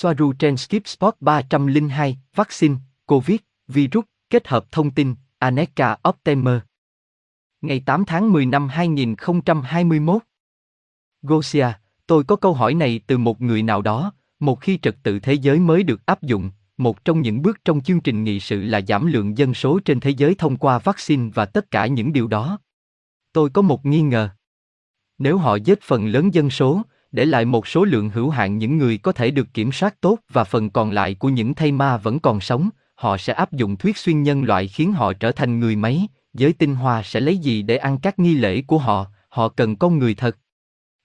Soaru trên Skip Spot 302, vaccine, COVID, virus, kết hợp thông tin, Aneka Optimer. Ngày 8 tháng 10 năm 2021. Gosia, tôi có câu hỏi này từ một người nào đó, một khi trật tự thế giới mới được áp dụng, một trong những bước trong chương trình nghị sự là giảm lượng dân số trên thế giới thông qua vaccine và tất cả những điều đó. Tôi có một nghi ngờ. Nếu họ giết phần lớn dân số, để lại một số lượng hữu hạn những người có thể được kiểm soát tốt và phần còn lại của những thây ma vẫn còn sống, họ sẽ áp dụng thuyết xuyên nhân loại khiến họ trở thành người máy, giới tinh hoa sẽ lấy gì để ăn các nghi lễ của họ, họ cần con người thật.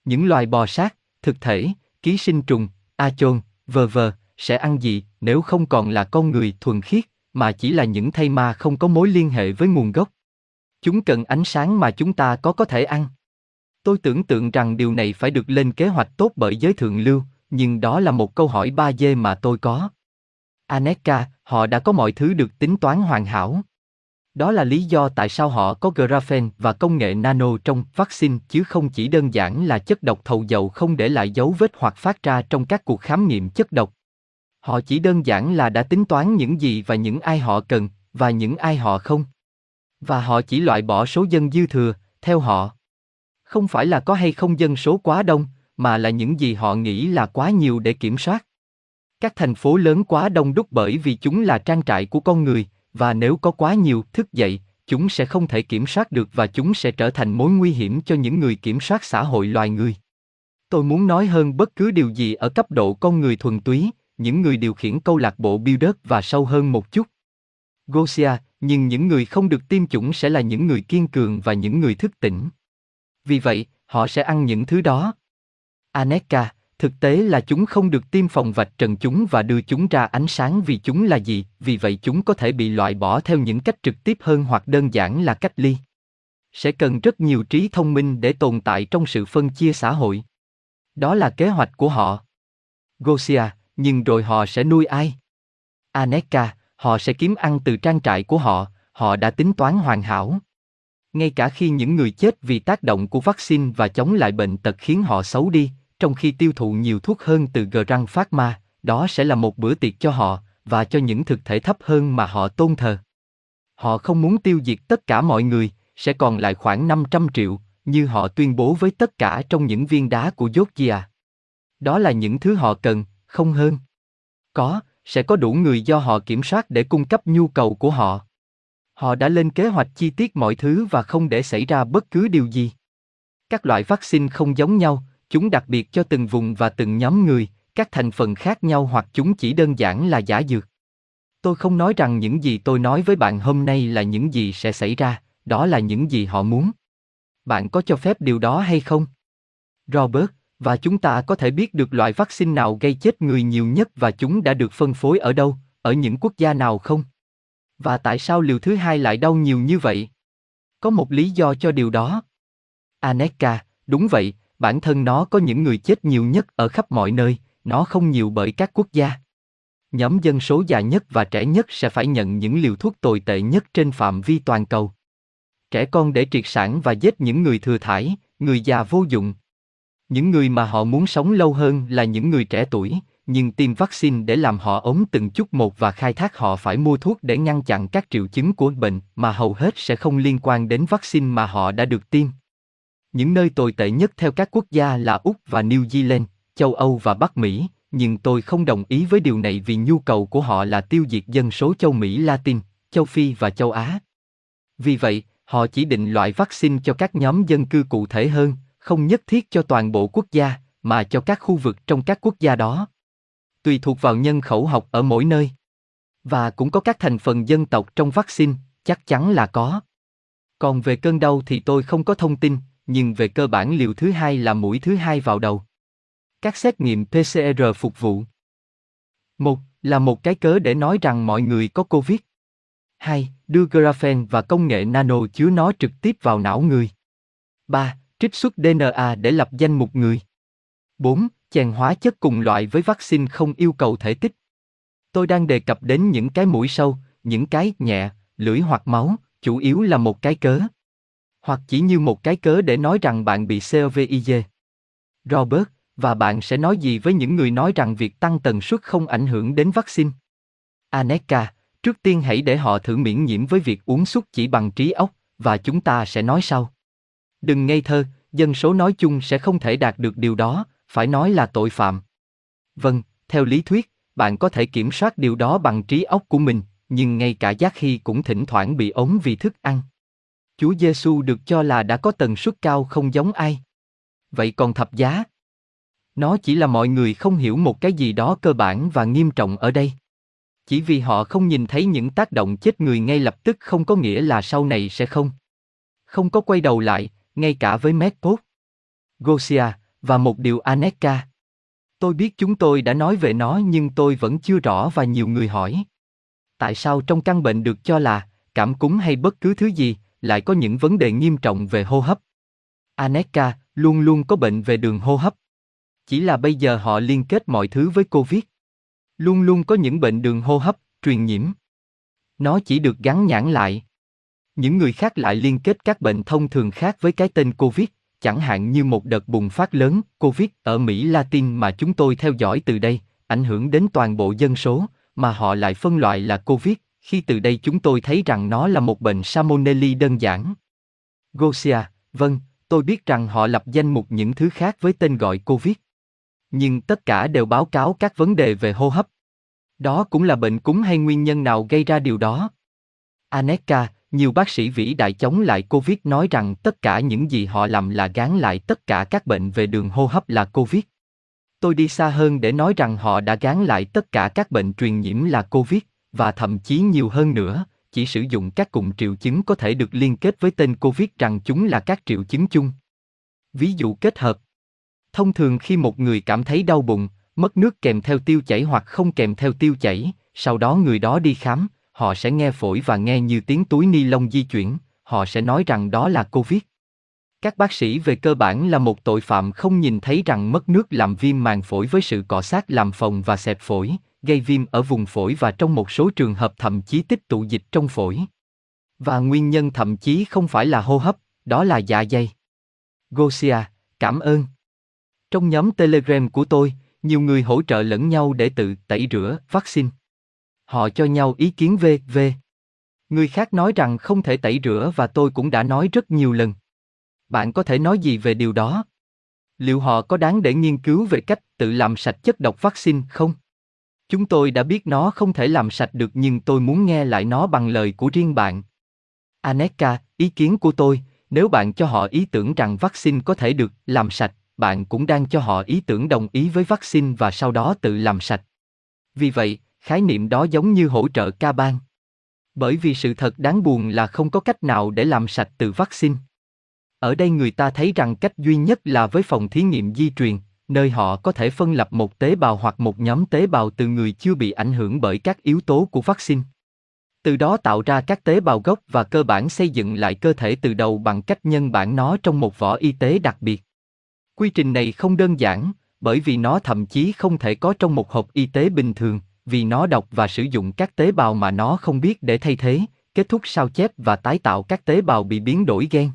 Những loài bò sát, thực thể, ký sinh trùng, a chôn, vờ vờ, sẽ ăn gì nếu không còn là con người thuần khiết, mà chỉ là những thây ma không có mối liên hệ với nguồn gốc. Chúng cần ánh sáng mà chúng ta có có thể ăn. Tôi tưởng tượng rằng điều này phải được lên kế hoạch tốt bởi giới thượng lưu, nhưng đó là một câu hỏi ba dê mà tôi có. Aneka, họ đã có mọi thứ được tính toán hoàn hảo. Đó là lý do tại sao họ có graphene và công nghệ nano trong vaccine chứ không chỉ đơn giản là chất độc thầu dầu không để lại dấu vết hoặc phát ra trong các cuộc khám nghiệm chất độc. Họ chỉ đơn giản là đã tính toán những gì và những ai họ cần và những ai họ không. Và họ chỉ loại bỏ số dân dư thừa, theo họ. Không phải là có hay không dân số quá đông, mà là những gì họ nghĩ là quá nhiều để kiểm soát. Các thành phố lớn quá đông đúc bởi vì chúng là trang trại của con người, và nếu có quá nhiều thức dậy, chúng sẽ không thể kiểm soát được và chúng sẽ trở thành mối nguy hiểm cho những người kiểm soát xã hội loài người. Tôi muốn nói hơn bất cứ điều gì ở cấp độ con người thuần túy, những người điều khiển câu lạc bộ Build và sâu hơn một chút. Gosia, nhưng những người không được tiêm chủng sẽ là những người kiên cường và những người thức tỉnh. Vì vậy, họ sẽ ăn những thứ đó. Aneka, thực tế là chúng không được tiêm phòng vạch trần chúng và đưa chúng ra ánh sáng vì chúng là gì, vì vậy chúng có thể bị loại bỏ theo những cách trực tiếp hơn hoặc đơn giản là cách ly. Sẽ cần rất nhiều trí thông minh để tồn tại trong sự phân chia xã hội. Đó là kế hoạch của họ. Gosia, nhưng rồi họ sẽ nuôi ai? Aneka, họ sẽ kiếm ăn từ trang trại của họ, họ đã tính toán hoàn hảo. Ngay cả khi những người chết vì tác động của vaccine và chống lại bệnh tật khiến họ xấu đi, trong khi tiêu thụ nhiều thuốc hơn từ Grand răng phát ma, đó sẽ là một bữa tiệc cho họ, và cho những thực thể thấp hơn mà họ tôn thờ. Họ không muốn tiêu diệt tất cả mọi người, sẽ còn lại khoảng 500 triệu, như họ tuyên bố với tất cả trong những viên đá của Georgia. Đó là những thứ họ cần, không hơn. Có, sẽ có đủ người do họ kiểm soát để cung cấp nhu cầu của họ. Họ đã lên kế hoạch chi tiết mọi thứ và không để xảy ra bất cứ điều gì. Các loại vaccine không giống nhau, chúng đặc biệt cho từng vùng và từng nhóm người, các thành phần khác nhau hoặc chúng chỉ đơn giản là giả dược. Tôi không nói rằng những gì tôi nói với bạn hôm nay là những gì sẽ xảy ra, đó là những gì họ muốn. Bạn có cho phép điều đó hay không? Robert, và chúng ta có thể biết được loại vaccine nào gây chết người nhiều nhất và chúng đã được phân phối ở đâu, ở những quốc gia nào không? Và tại sao liều thứ hai lại đau nhiều như vậy? Có một lý do cho điều đó. Aneka, đúng vậy, bản thân nó có những người chết nhiều nhất ở khắp mọi nơi, nó không nhiều bởi các quốc gia. Nhóm dân số già nhất và trẻ nhất sẽ phải nhận những liều thuốc tồi tệ nhất trên phạm vi toàn cầu. Trẻ con để triệt sản và giết những người thừa thải, người già vô dụng. Những người mà họ muốn sống lâu hơn là những người trẻ tuổi, nhưng tiêm vaccine để làm họ ốm từng chút một và khai thác họ phải mua thuốc để ngăn chặn các triệu chứng của bệnh mà hầu hết sẽ không liên quan đến vaccine mà họ đã được tiêm. Những nơi tồi tệ nhất theo các quốc gia là Úc và New Zealand, châu Âu và Bắc Mỹ, nhưng tôi không đồng ý với điều này vì nhu cầu của họ là tiêu diệt dân số châu Mỹ Latin, châu Phi và châu Á. Vì vậy, họ chỉ định loại vaccine cho các nhóm dân cư cụ thể hơn, không nhất thiết cho toàn bộ quốc gia, mà cho các khu vực trong các quốc gia đó. Tùy thuộc vào nhân khẩu học ở mỗi nơi. Và cũng có các thành phần dân tộc trong vaccine, chắc chắn là có. Còn về cơn đau thì tôi không có thông tin, nhưng về cơ bản liều thứ hai là mũi thứ hai vào đầu. Các xét nghiệm PCR phục vụ. Một là một cái cớ để nói rằng mọi người có Covid. Hai, đưa graphene và công nghệ nano chứa nó trực tiếp vào não người. Ba, trích xuất DNA để lập danh mục người. 4. Chèn hóa chất cùng loại với vaccine không yêu cầu thể tích. Tôi đang đề cập đến những cái mũi sâu, những cái nhẹ, lưỡi hoặc máu, chủ yếu là một cái cớ. Hoặc chỉ như một cái cớ để nói rằng bạn bị COVID. Robert, Và bạn sẽ nói gì với những người nói rằng việc tăng tần suất không ảnh hưởng đến vaccine? Aneka, trước tiên hãy để họ thử miễn nhiễm với việc uống xúc chỉ bằng trí óc, và chúng ta sẽ nói sau. Đừng ngây thơ, dân số nói chung sẽ không thể đạt được điều đó, phải nói là tội phạm. Vâng, theo lý thuyết, bạn có thể kiểm soát điều đó bằng trí óc của mình, nhưng ngay cả giác khi cũng thỉnh thoảng bị ốm vì thức ăn. Chúa Giêsu được cho là đã có tần suất cao không giống ai. Vậy còn thập giá? Nó chỉ là mọi người không hiểu một cái gì đó cơ bản và nghiêm trọng ở đây. Chỉ vì họ không nhìn thấy những tác động chết người ngay lập tức không có nghĩa là sau này sẽ không. Không có quay đầu lại, ngay cả với Medport, Gosia, và một điều Aneka. Tôi biết chúng tôi đã nói về nó nhưng tôi vẫn chưa rõ và nhiều người hỏi. Tại sao trong căn bệnh được cho là cảm cúm hay bất cứ thứ gì lại có những vấn đề nghiêm trọng về hô hấp? Aneka luôn luôn có bệnh về đường hô hấp. Chỉ là bây giờ họ liên kết mọi thứ với Covid. Luôn luôn có những bệnh đường hô hấp, truyền nhiễm. Nó chỉ được gắn nhãn lại. Những người khác lại liên kết các bệnh thông thường khác với cái tên Covid, chẳng hạn như một đợt bùng phát lớn, Covid ở Mỹ Latin mà chúng tôi theo dõi từ đây, ảnh hưởng đến toàn bộ dân số, mà họ lại phân loại là Covid, khi từ đây chúng tôi thấy rằng nó là một bệnh Salmonelli đơn giản. Gosia, vâng, tôi biết rằng họ lập danh mục những thứ khác với tên gọi Covid. Nhưng tất cả đều báo cáo các vấn đề về hô hấp. Đó cũng là bệnh cúm hay nguyên nhân nào gây ra điều đó. Aneka, nhiều bác sĩ vĩ đại chống lại Covid nói rằng tất cả những gì họ làm là gán lại tất cả các bệnh về đường hô hấp là Covid. Tôi đi xa hơn để nói rằng họ đã gán lại tất cả các bệnh truyền nhiễm là Covid, và thậm chí nhiều hơn nữa, chỉ sử dụng các cụm triệu chứng có thể được liên kết với tên Covid rằng chúng là các triệu chứng chung. Ví dụ kết hợp. Thông thường khi một người cảm thấy đau bụng, mất nước kèm theo tiêu chảy hoặc không kèm theo tiêu chảy, sau đó người đó đi khám, họ sẽ nghe phổi và nghe như tiếng túi ni lông di chuyển, họ sẽ nói rằng đó là Covid. Các bác sĩ về cơ bản là một tội phạm không nhìn thấy rằng mất nước làm viêm màng phổi với sự cọ sát làm phồng và xẹp phổi, gây viêm ở vùng phổi và trong một số trường hợp thậm chí tích tụ dịch trong phổi. Và nguyên nhân thậm chí không phải là hô hấp, đó là dạ dày. Gosia, cảm ơn. Trong nhóm Telegram của tôi, nhiều người hỗ trợ lẫn nhau để tự tẩy rửa vaccine. Họ cho nhau ý kiến về về. Người khác nói rằng không thể tẩy rửa và tôi cũng đã nói rất nhiều lần. Bạn có thể nói gì về điều đó? Liệu họ có đáng để nghiên cứu về cách tự làm sạch chất độc vaccine không? Chúng tôi đã biết nó không thể làm sạch được nhưng tôi muốn nghe lại nó bằng lời của riêng bạn. Aneka, ý kiến của tôi, nếu bạn cho họ ý tưởng rằng vaccine có thể được làm sạch, bạn cũng đang cho họ ý tưởng đồng ý với vaccine và sau đó tự làm sạch. Vì vậy, khái niệm đó giống như hỗ trợ ca ban. Bởi vì sự thật đáng buồn là không có cách nào để làm sạch từ vaccine. Ở đây người ta thấy rằng cách duy nhất là với phòng thí nghiệm di truyền, nơi họ có thể phân lập một tế bào hoặc một nhóm tế bào từ người chưa bị ảnh hưởng bởi các yếu tố của vaccine. Từ đó tạo ra các tế bào gốc và cơ bản xây dựng lại cơ thể từ đầu bằng cách nhân bản nó trong một vỏ y tế đặc biệt. Quy trình này không đơn giản, bởi vì nó thậm chí không thể có trong một hộp y tế bình thường, vì nó đọc và sử dụng các tế bào mà nó không biết để thay thế, kết thúc sao chép và tái tạo các tế bào bị biến đổi gen.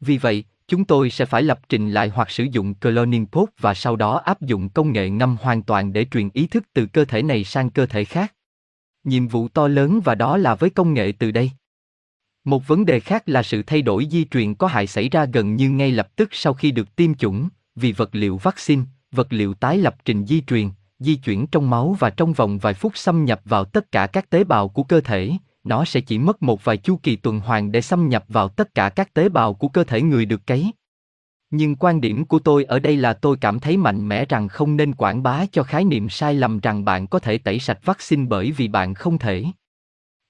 Vì vậy, chúng tôi sẽ phải lập trình lại hoặc sử dụng cloning pod và sau đó áp dụng công nghệ ngâm hoàn toàn để truyền ý thức từ cơ thể này sang cơ thể khác. Nhiệm vụ to lớn và đó là với công nghệ từ đây. Một vấn đề khác là sự thay đổi di truyền có hại xảy ra gần như ngay lập tức sau khi được tiêm chủng, vì vật liệu vaccine, vật liệu tái lập trình di truyền, di chuyển trong máu và trong vòng vài phút xâm nhập vào tất cả các tế bào của cơ thể, nó sẽ chỉ mất một vài chu kỳ tuần hoàn để xâm nhập vào tất cả các tế bào của cơ thể người được cấy. Nhưng quan điểm của tôi ở đây là tôi cảm thấy mạnh mẽ rằng không nên quảng bá cho khái niệm sai lầm rằng bạn có thể tẩy sạch vaccine bởi vì bạn không thể.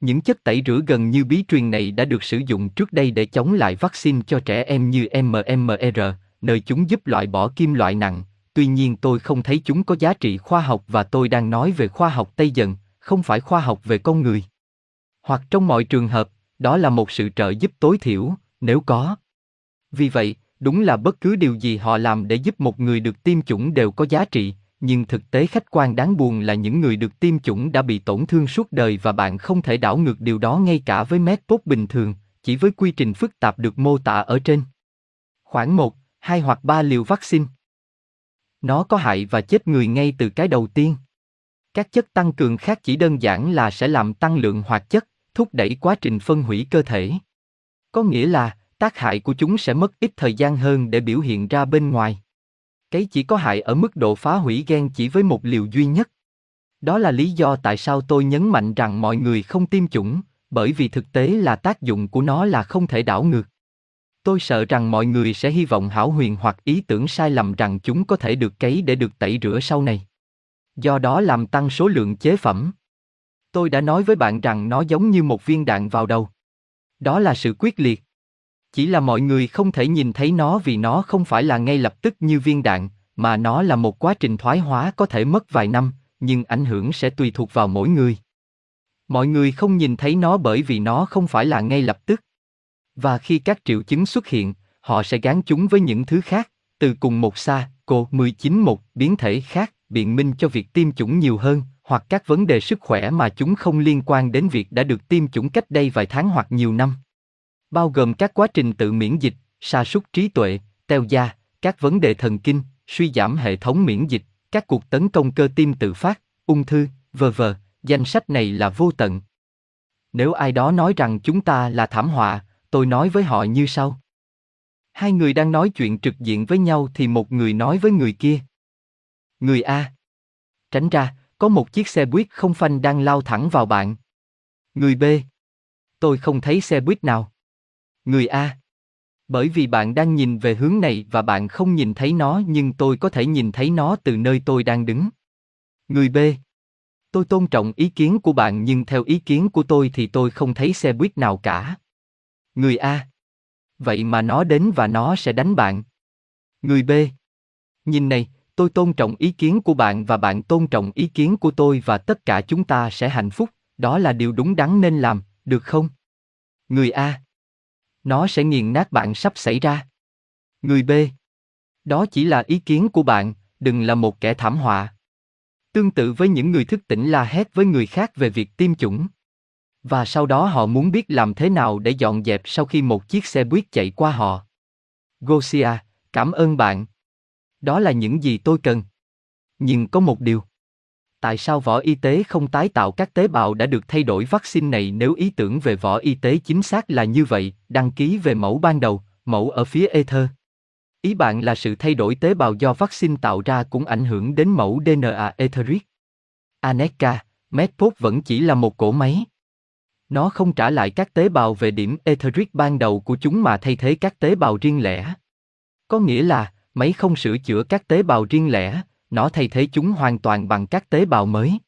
Những chất tẩy rửa gần như bí truyền này đã được sử dụng trước đây để chống lại vaccine cho trẻ em như MMR, nơi chúng giúp loại bỏ kim loại nặng. Tuy nhiên tôi không thấy chúng có giá trị khoa học và tôi đang nói về khoa học Tây dần, không phải khoa học về con người. Hoặc trong mọi trường hợp, đó là một sự trợ giúp tối thiểu, nếu có. Vì vậy, đúng là bất cứ điều gì họ làm để giúp một người được tiêm chủng đều có giá trị, nhưng thực tế khách quan đáng buồn là những người được tiêm chủng đã bị tổn thương suốt đời và bạn không thể đảo ngược điều đó ngay cả với medpop bình thường, chỉ với quy trình phức tạp được mô tả ở trên. Khoảng 1, 2 hoặc 3 liều vaccine. Nó có hại và chết người ngay từ cái đầu tiên. Các chất tăng cường khác chỉ đơn giản là sẽ làm tăng lượng hoạt chất, thúc đẩy quá trình phân hủy cơ thể. Có nghĩa là, tác hại của chúng sẽ mất ít thời gian hơn để biểu hiện ra bên ngoài. Cái chỉ có hại ở mức độ phá hủy gen chỉ với một liều duy nhất. Đó là lý do tại sao tôi nhấn mạnh rằng mọi người không tiêm chủng, bởi vì thực tế là tác dụng của nó là không thể đảo ngược. Tôi sợ rằng mọi người sẽ hy vọng hảo huyền hoặc ý tưởng sai lầm rằng chúng có thể được cấy để được tẩy rửa sau này. Do đó làm tăng số lượng chế phẩm. Tôi đã nói với bạn rằng nó giống như một viên đạn vào đầu. Đó là sự quyết liệt. Chỉ là mọi người không thể nhìn thấy nó vì nó không phải là ngay lập tức như viên đạn, mà nó là một quá trình thoái hóa có thể mất vài năm, nhưng ảnh hưởng sẽ tùy thuộc vào mỗi người. Mọi người không nhìn thấy nó bởi vì nó không phải là ngay lập tức. Và khi các triệu chứng xuất hiện, họ sẽ gán chúng với những thứ khác, từ cùng một xa, cô 19 một biến thể khác, biện minh cho việc tiêm chủng nhiều hơn, hoặc các vấn đề sức khỏe mà chúng không liên quan đến việc đã được tiêm chủng cách đây vài tháng hoặc nhiều năm. Bao gồm các quá trình tự miễn dịch, sa sút trí tuệ, teo da, các vấn đề thần kinh, suy giảm hệ thống miễn dịch, các cuộc tấn công cơ tim tự phát, ung thư, v.v. Danh sách này là vô tận. Nếu ai đó nói rằng chúng ta là thảm họa, tôi nói với họ như sau. Hai người đang nói chuyện trực diện với nhau thì một người nói với người kia. Người A. Tránh ra, có một chiếc xe buýt không phanh đang lao thẳng vào bạn. Người B. Tôi không thấy xe buýt nào. Người A. Bởi vì bạn đang nhìn về hướng này và bạn không nhìn thấy nó nhưng tôi có thể nhìn thấy nó từ nơi tôi đang đứng. Người B. Tôi tôn trọng ý kiến của bạn nhưng theo ý kiến của tôi thì tôi không thấy xe buýt nào cả. Người A. Vậy mà nó đến và nó sẽ đánh bạn. Người B. Nhìn này, tôi tôn trọng ý kiến của bạn và bạn tôn trọng ý kiến của tôi và tất cả chúng ta sẽ hạnh phúc, đó là điều đúng đắn nên làm, được không? Người A. Nó sẽ nghiền nát bạn sắp xảy ra. Người B. Đó chỉ là ý kiến của bạn, đừng là một kẻ thảm họa. Tương tự với những người thức tỉnh la hét với người khác về việc tiêm chủng. Và sau đó họ muốn biết làm thế nào để dọn dẹp sau khi một chiếc xe buýt chạy qua họ. Gosia, cảm ơn bạn. Đó là những gì tôi cần. Nhưng có một điều. Tại sao võ y tế không tái tạo các tế bào đã được thay đổi vaccine này nếu ý tưởng về võ y tế chính xác là như vậy, đăng ký về mẫu ban đầu, mẫu ở phía ether. Ý bạn là sự thay đổi tế bào do vaccine tạo ra cũng ảnh hưởng đến mẫu DNA etheric. Aneka, Medpop vẫn chỉ là một cỗ máy. Nó không trả lại các tế bào về điểm etheric ban đầu của chúng mà thay thế các tế bào riêng lẻ. Có nghĩa là, máy không sửa chữa các tế bào riêng lẻ, nó thay thế chúng hoàn toàn bằng các tế bào mới.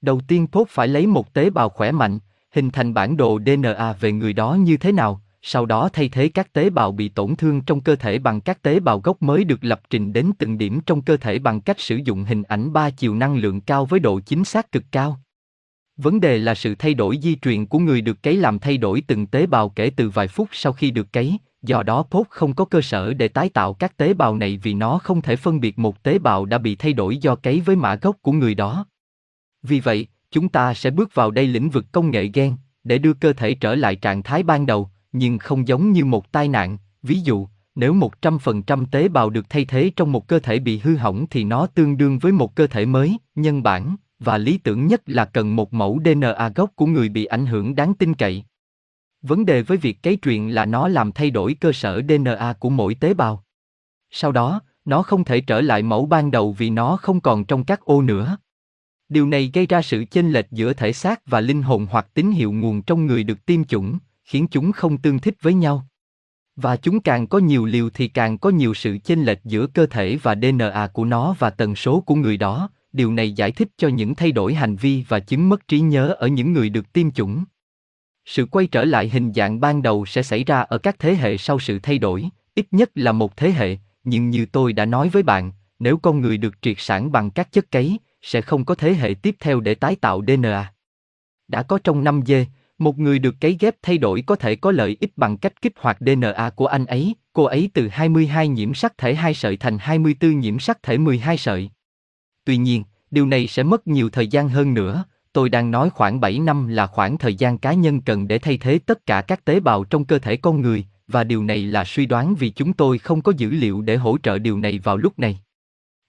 Đầu tiên Pop phải lấy một tế bào khỏe mạnh, hình thành bản đồ DNA về người đó như thế nào, sau đó thay thế các tế bào bị tổn thương trong cơ thể bằng các tế bào gốc mới được lập trình đến từng điểm trong cơ thể bằng cách sử dụng hình ảnh ba chiều năng lượng cao với độ chính xác cực cao. Vấn đề là sự thay đổi di truyền của người được cấy làm thay đổi từng tế bào kể từ vài phút sau khi được cấy, do đó Pop không có cơ sở để tái tạo các tế bào này vì nó không thể phân biệt một tế bào đã bị thay đổi do cấy với mã gốc của người đó. Vì vậy, chúng ta sẽ bước vào đây lĩnh vực công nghệ gen, để đưa cơ thể trở lại trạng thái ban đầu, nhưng không giống như một tai nạn, ví dụ, nếu 100% tế bào được thay thế trong một cơ thể bị hư hỏng thì nó tương đương với một cơ thể mới, nhân bản, và lý tưởng nhất là cần một mẫu DNA gốc của người bị ảnh hưởng đáng tin cậy. Vấn đề với việc cấy truyền là nó làm thay đổi cơ sở DNA của mỗi tế bào. Sau đó, nó không thể trở lại mẫu ban đầu vì nó không còn trong các ô nữa. Điều này gây ra sự chênh lệch giữa thể xác và linh hồn hoặc tín hiệu nguồn trong người được tiêm chủng, khiến chúng không tương thích với nhau. Và chúng càng có nhiều liều thì càng có nhiều sự chênh lệch giữa cơ thể và DNA của nó và tần số của người đó. Điều này giải thích cho những thay đổi hành vi và chứng mất trí nhớ ở những người được tiêm chủng. Sự quay trở lại hình dạng ban đầu sẽ xảy ra ở các thế hệ sau sự thay đổi, ít nhất là một thế hệ, nhưng như tôi đã nói với bạn, nếu con người được triệt sản bằng các chất cấy, sẽ không có thế hệ tiếp theo để tái tạo DNA. Đã có trong năm dê, một người được cấy ghép thay đổi có thể có lợi ích bằng cách kích hoạt DNA của anh ấy, cô ấy từ 22 nhiễm sắc thể 2 sợi thành 24 nhiễm sắc thể 12 sợi. Tuy nhiên, điều này sẽ mất nhiều thời gian hơn nữa, tôi đang nói khoảng 7 năm là khoảng thời gian cá nhân cần để thay thế tất cả các tế bào trong cơ thể con người, và điều này là suy đoán vì chúng tôi không có dữ liệu để hỗ trợ điều này vào lúc này.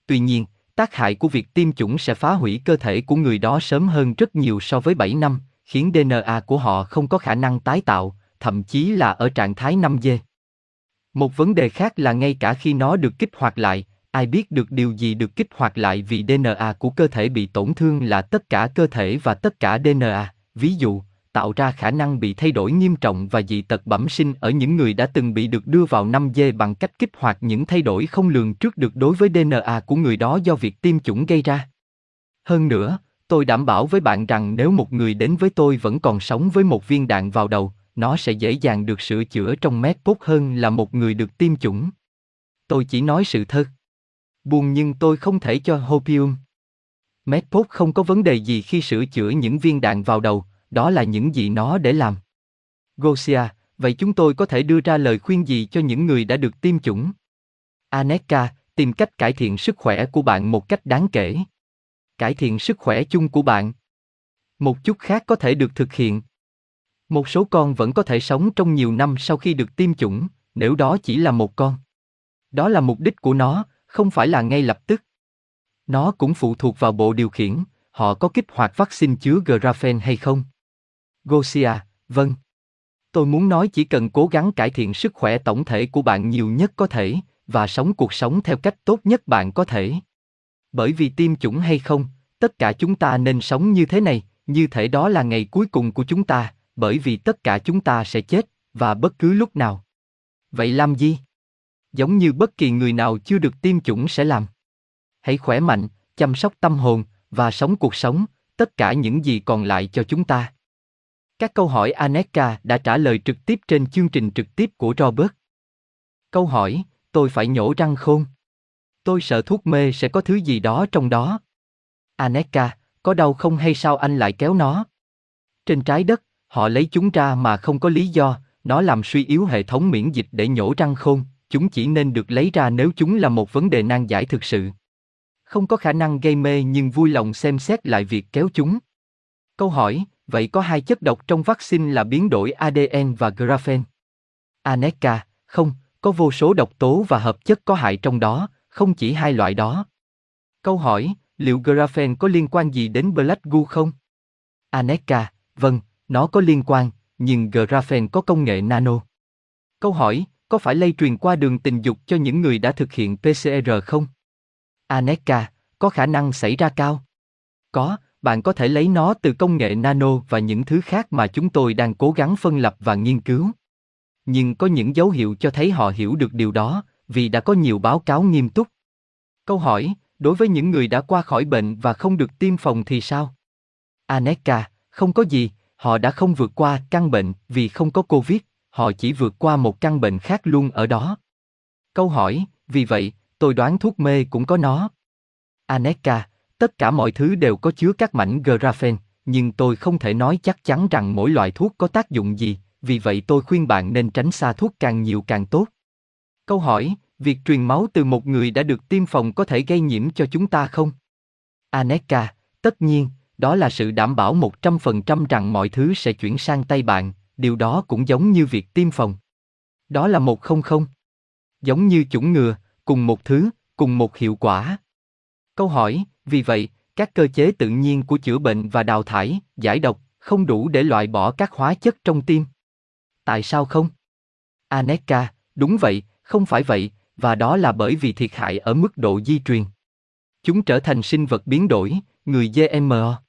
Tuy nhiên, tác hại của việc tiêm chủng sẽ phá hủy cơ thể của người đó sớm hơn rất nhiều so với 7 năm, khiến DNA của họ không có khả năng tái tạo, thậm chí là ở trạng thái 5G. Một vấn đề khác là ngay cả khi nó được kích hoạt lại, ai biết được điều gì được kích hoạt lại vì DNA của cơ thể bị tổn thương là tất cả cơ thể và tất cả DNA. Ví dụ, tạo ra khả năng bị thay đổi nghiêm trọng và dị tật bẩm sinh ở những người đã từng bị được đưa vào 5G bằng cách kích hoạt những thay đổi không lường trước được đối với DNA của người đó do việc tiêm chủng gây ra. Hơn nữa, tôi đảm bảo với bạn rằng nếu một người đến với tôi vẫn còn sống với một viên đạn vào đầu, nó sẽ dễ dàng được sửa chữa trong mét tốt hơn là một người được tiêm chủng. Tôi chỉ nói sự thật. Buồn nhưng tôi không thể cho hopium. Medpop không có vấn đề gì khi sửa chữa những viên đạn vào đầu, đó là những gì nó để làm. Gosia, vậy chúng tôi có thể đưa ra lời khuyên gì cho những người đã được tiêm chủng? Aneka, tìm cách cải thiện sức khỏe của bạn một cách đáng kể. Cải thiện sức khỏe chung của bạn. Một chút khác có thể được thực hiện. Một số con vẫn có thể sống trong nhiều năm sau khi được tiêm chủng, nếu đó chỉ là một con. Đó là mục đích của nó, không phải là ngay lập tức. Nó cũng phụ thuộc vào bộ điều khiển, họ có kích hoạt vaccine chứa graphene hay không. Gosia, vâng. Tôi muốn nói chỉ cần cố gắng cải thiện sức khỏe tổng thể của bạn nhiều nhất có thể, và sống cuộc sống theo cách tốt nhất bạn có thể. Bởi vì tiêm chủng hay không, tất cả chúng ta nên sống như thế này, như thể đó là ngày cuối cùng của chúng ta, bởi vì tất cả chúng ta sẽ chết, và bất cứ lúc nào. Vậy làm gì? Giống như bất kỳ người nào chưa được tiêm chủng sẽ làm. Hãy khỏe mạnh, chăm sóc tâm hồn, và sống cuộc sống, tất cả những gì còn lại cho chúng ta. Các câu hỏi Aneka đã trả lời trực tiếp trên chương trình trực tiếp của Robert. Câu hỏi, tôi phải nhổ răng khôn. Tôi sợ thuốc mê sẽ có thứ gì đó trong đó. Aneka, có đau không hay sao anh lại kéo nó? Trên trái đất, họ lấy chúng ra mà không có lý do, nó làm suy yếu hệ thống miễn dịch để nhổ răng khôn, chúng chỉ nên được lấy ra nếu chúng là một vấn đề nan giải thực sự. Không có khả năng gây mê nhưng vui lòng xem xét lại việc kéo chúng. Câu hỏi, vậy có hai chất độc trong vaccine là biến đổi ADN và graphene? Aneka, không, có vô số độc tố và hợp chất có hại trong đó, không chỉ hai loại đó. Câu hỏi, liệu graphene có liên quan gì đến Black Goo không? Aneka, vâng, nó có liên quan, nhưng graphene có công nghệ nano. Câu hỏi, có phải lây truyền qua đường tình dục cho những người đã thực hiện PCR không? Aneka, có khả năng xảy ra cao. Có, bạn có thể lấy nó từ công nghệ nano và những thứ khác mà chúng tôi đang cố gắng phân lập và nghiên cứu. Nhưng có những dấu hiệu cho thấy họ hiểu được điều đó, vì đã có nhiều báo cáo nghiêm túc. Câu hỏi, đối với những người đã qua khỏi bệnh và không được tiêm phòng thì sao? Aneka, không có gì, họ đã không vượt qua căn bệnh vì không có Covid, họ chỉ vượt qua một căn bệnh khác luôn ở đó. Câu hỏi, vì vậy, tôi đoán thuốc mê cũng có nó. Aneka, tất cả mọi thứ đều có chứa các mảnh graphene, nhưng tôi không thể nói chắc chắn rằng mỗi loại thuốc có tác dụng gì, vì vậy tôi khuyên bạn nên tránh xa thuốc càng nhiều càng tốt. Câu hỏi, việc truyền máu từ một người đã được tiêm phòng có thể gây nhiễm cho chúng ta không? Aneka, tất nhiên, đó là sự đảm bảo 100% rằng mọi thứ sẽ chuyển sang tay bạn, điều đó cũng giống như việc tiêm phòng. Đó là một không không. Giống như chủng ngừa, cùng một thứ, cùng một hiệu quả. Câu hỏi, vì vậy, các cơ chế tự nhiên của chữa bệnh và đào thải, giải độc, không đủ để loại bỏ các hóa chất trong tim. Tại sao không? Aneka, đúng vậy, không phải vậy, và đó là bởi vì thiệt hại ở mức độ di truyền. Chúng trở thành sinh vật biến đổi, người GMO.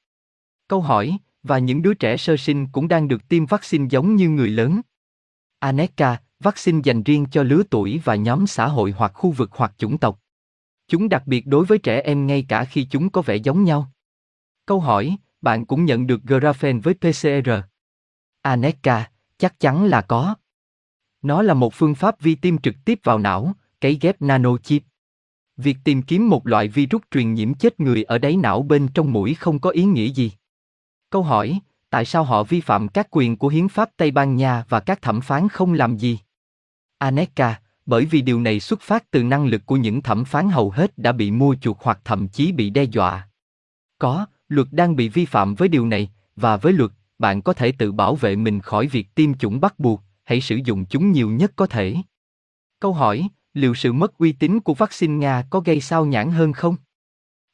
Câu hỏi, và những đứa trẻ sơ sinh cũng đang được tiêm vaccine giống như người lớn. Aneka, vaccine dành riêng cho lứa tuổi và nhóm xã hội hoặc khu vực hoặc chủng tộc. Chúng đặc biệt đối với trẻ em ngay cả khi chúng có vẻ giống nhau. Câu hỏi, bạn cũng nhận được graphene với PCR. Aneka, chắc chắn là có. Nó là một phương pháp vi tiêm trực tiếp vào não, cấy ghép nano chip. Việc tìm kiếm một loại virus truyền nhiễm chết người ở đáy não bên trong mũi không có ý nghĩa gì. Câu hỏi, tại sao họ vi phạm các quyền của hiến pháp Tây Ban Nha và các thẩm phán không làm gì? Aneka, bởi vì điều này xuất phát từ năng lực của những thẩm phán hầu hết đã bị mua chuộc hoặc thậm chí bị đe dọa. Có, luật đang bị vi phạm với điều này, và với luật, bạn có thể tự bảo vệ mình khỏi việc tiêm chủng bắt buộc, hãy sử dụng chúng nhiều nhất có thể. Câu hỏi, liệu sự mất uy tín của vaccine Nga có gây sao nhãn hơn không?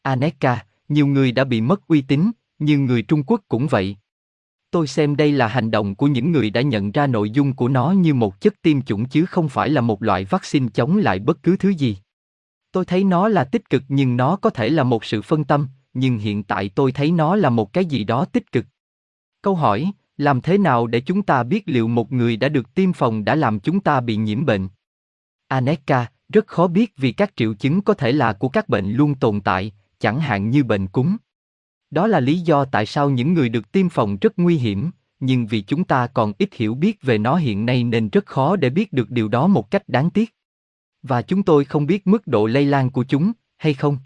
Aneka, nhiều người đã bị mất uy tín, nhưng người Trung Quốc cũng vậy. Tôi xem đây là hành động của những người đã nhận ra nội dung của nó như một chất tiêm chủng chứ không phải là một loại vaccine chống lại bất cứ thứ gì. Tôi thấy nó là tích cực nhưng nó có thể là một sự phân tâm, nhưng hiện tại tôi thấy nó là một cái gì đó tích cực. Câu hỏi, làm thế nào để chúng ta biết liệu một người đã được tiêm phòng đã làm chúng ta bị nhiễm bệnh? Aneka, rất khó biết vì các triệu chứng có thể là của các bệnh luôn tồn tại, chẳng hạn như bệnh cúm. Đó là lý do tại sao những người được tiêm phòng rất nguy hiểm, nhưng vì chúng ta còn ít hiểu biết về nó hiện nay nên rất khó để biết được điều đó một cách đáng tiếc. Và chúng tôi không biết mức độ lây lan của chúng, hay không?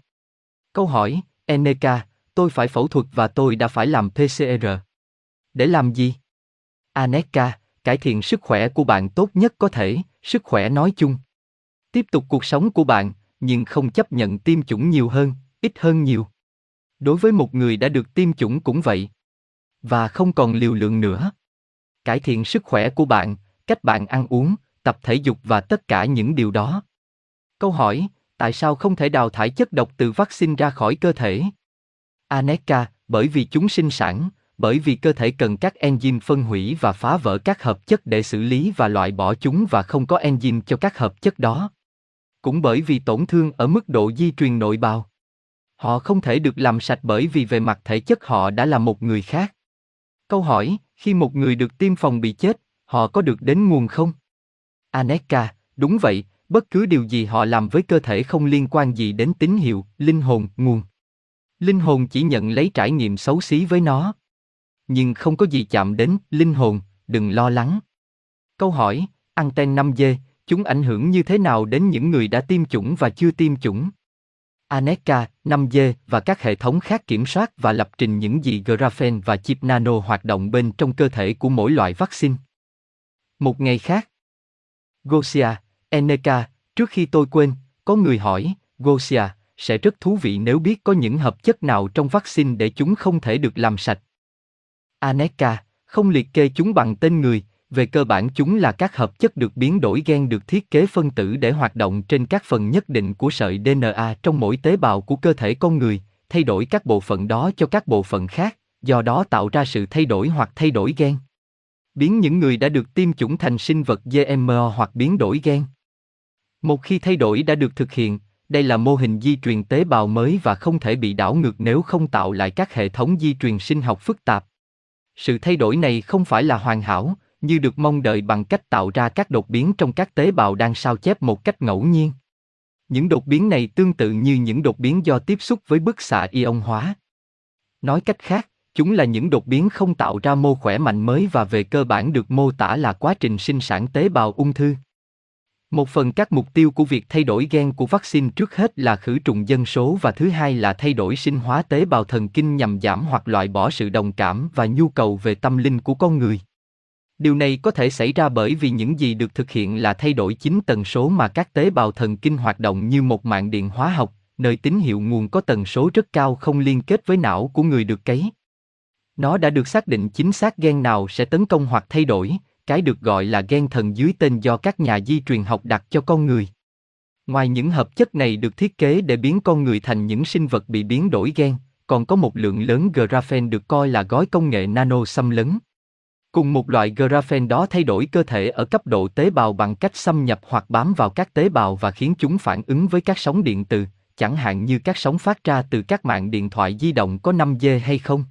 Câu hỏi, Eneka, tôi phải phẫu thuật và tôi đã phải làm PCR. Để làm gì? Aneka, cải thiện sức khỏe của bạn tốt nhất có thể, sức khỏe nói chung. Tiếp tục cuộc sống của bạn, nhưng không chấp nhận tiêm chủng nhiều hơn, ít hơn nhiều. Đối với một người đã được tiêm chủng cũng vậy. Và không còn liều lượng nữa. Cải thiện sức khỏe của bạn, cách bạn ăn uống, tập thể dục và tất cả những điều đó. Câu hỏi, tại sao không thể đào thải chất độc từ vaccine ra khỏi cơ thể? Aneka, bởi vì chúng sinh sản, bởi vì cơ thể cần các enzyme phân hủy và phá vỡ các hợp chất để xử lý và loại bỏ chúng và không có enzyme cho các hợp chất đó. Cũng bởi vì tổn thương ở mức độ di truyền nội bào. Họ không thể được làm sạch bởi vì về mặt thể chất họ đã là một người khác. Câu hỏi, khi một người được tiêm phòng bị chết, họ có được đến nguồn không? Aneka, đúng vậy, bất cứ điều gì họ làm với cơ thể không liên quan gì đến tín hiệu, linh hồn, nguồn. Linh hồn chỉ nhận lấy trải nghiệm xấu xí với nó. Nhưng không có gì chạm đến linh hồn, đừng lo lắng. Câu hỏi, anten 5G, chúng ảnh hưởng như thế nào đến những người đã tiêm chủng và chưa tiêm chủng? Aneka, 5G và các hệ thống khác kiểm soát và lập trình những gì graphene và chip nano hoạt động bên trong cơ thể của mỗi loại vaccine. Một ngày khác. Gosia, Aneka, trước khi tôi quên, có người hỏi, Gosia, sẽ rất thú vị nếu biết có những hợp chất nào trong vaccine để chúng không thể được làm sạch. Aneka, không liệt kê chúng bằng tên người, về cơ bản chúng là các hợp chất được biến đổi gen được thiết kế phân tử để hoạt động trên các phần nhất định của sợi DNA trong mỗi tế bào của cơ thể con người, thay đổi các bộ phận đó cho các bộ phận khác, do đó tạo ra sự thay đổi hoặc thay đổi gen. Biến những người đã được tiêm chủng thành sinh vật GMO hoặc biến đổi gen. Một khi thay đổi đã được thực hiện, đây là mô hình di truyền tế bào mới và không thể bị đảo ngược nếu không tạo lại các hệ thống di truyền sinh học phức tạp. Sự thay đổi này không phải là hoàn hảo, như được mong đợi bằng cách tạo ra các đột biến trong các tế bào đang sao chép một cách ngẫu nhiên. Những đột biến này tương tự như những đột biến do tiếp xúc với bức xạ ion hóa. Nói cách khác, chúng là những đột biến không tạo ra mô khỏe mạnh mới và về cơ bản được mô tả là quá trình sinh sản tế bào ung thư. Một phần các mục tiêu của việc thay đổi gen của vaccine trước hết là khử trùng dân số và thứ hai là thay đổi sinh hóa tế bào thần kinh nhằm giảm hoặc loại bỏ sự đồng cảm và nhu cầu về tâm linh của con người. Điều này có thể xảy ra bởi vì những gì được thực hiện là thay đổi chính tần số mà các tế bào thần kinh hoạt động như một mạng điện hóa học, nơi tín hiệu nguồn có tần số rất cao không liên kết với não của người được cấy. Nó đã được xác định chính xác gen nào sẽ tấn công hoặc thay đổi, cái được gọi là gen thần dưới tên do các nhà di truyền học đặt cho con người. Ngoài những hợp chất này được thiết kế để biến con người thành những sinh vật bị biến đổi gen, còn có một lượng lớn graphene được coi là gói công nghệ nano xâm lấn. Cùng một loại graphene đó thay đổi cơ thể ở cấp độ tế bào bằng cách xâm nhập hoặc bám vào các tế bào và khiến chúng phản ứng với các sóng điện từ, chẳng hạn như các sóng phát ra từ các mạng điện thoại di động có 5G hay không.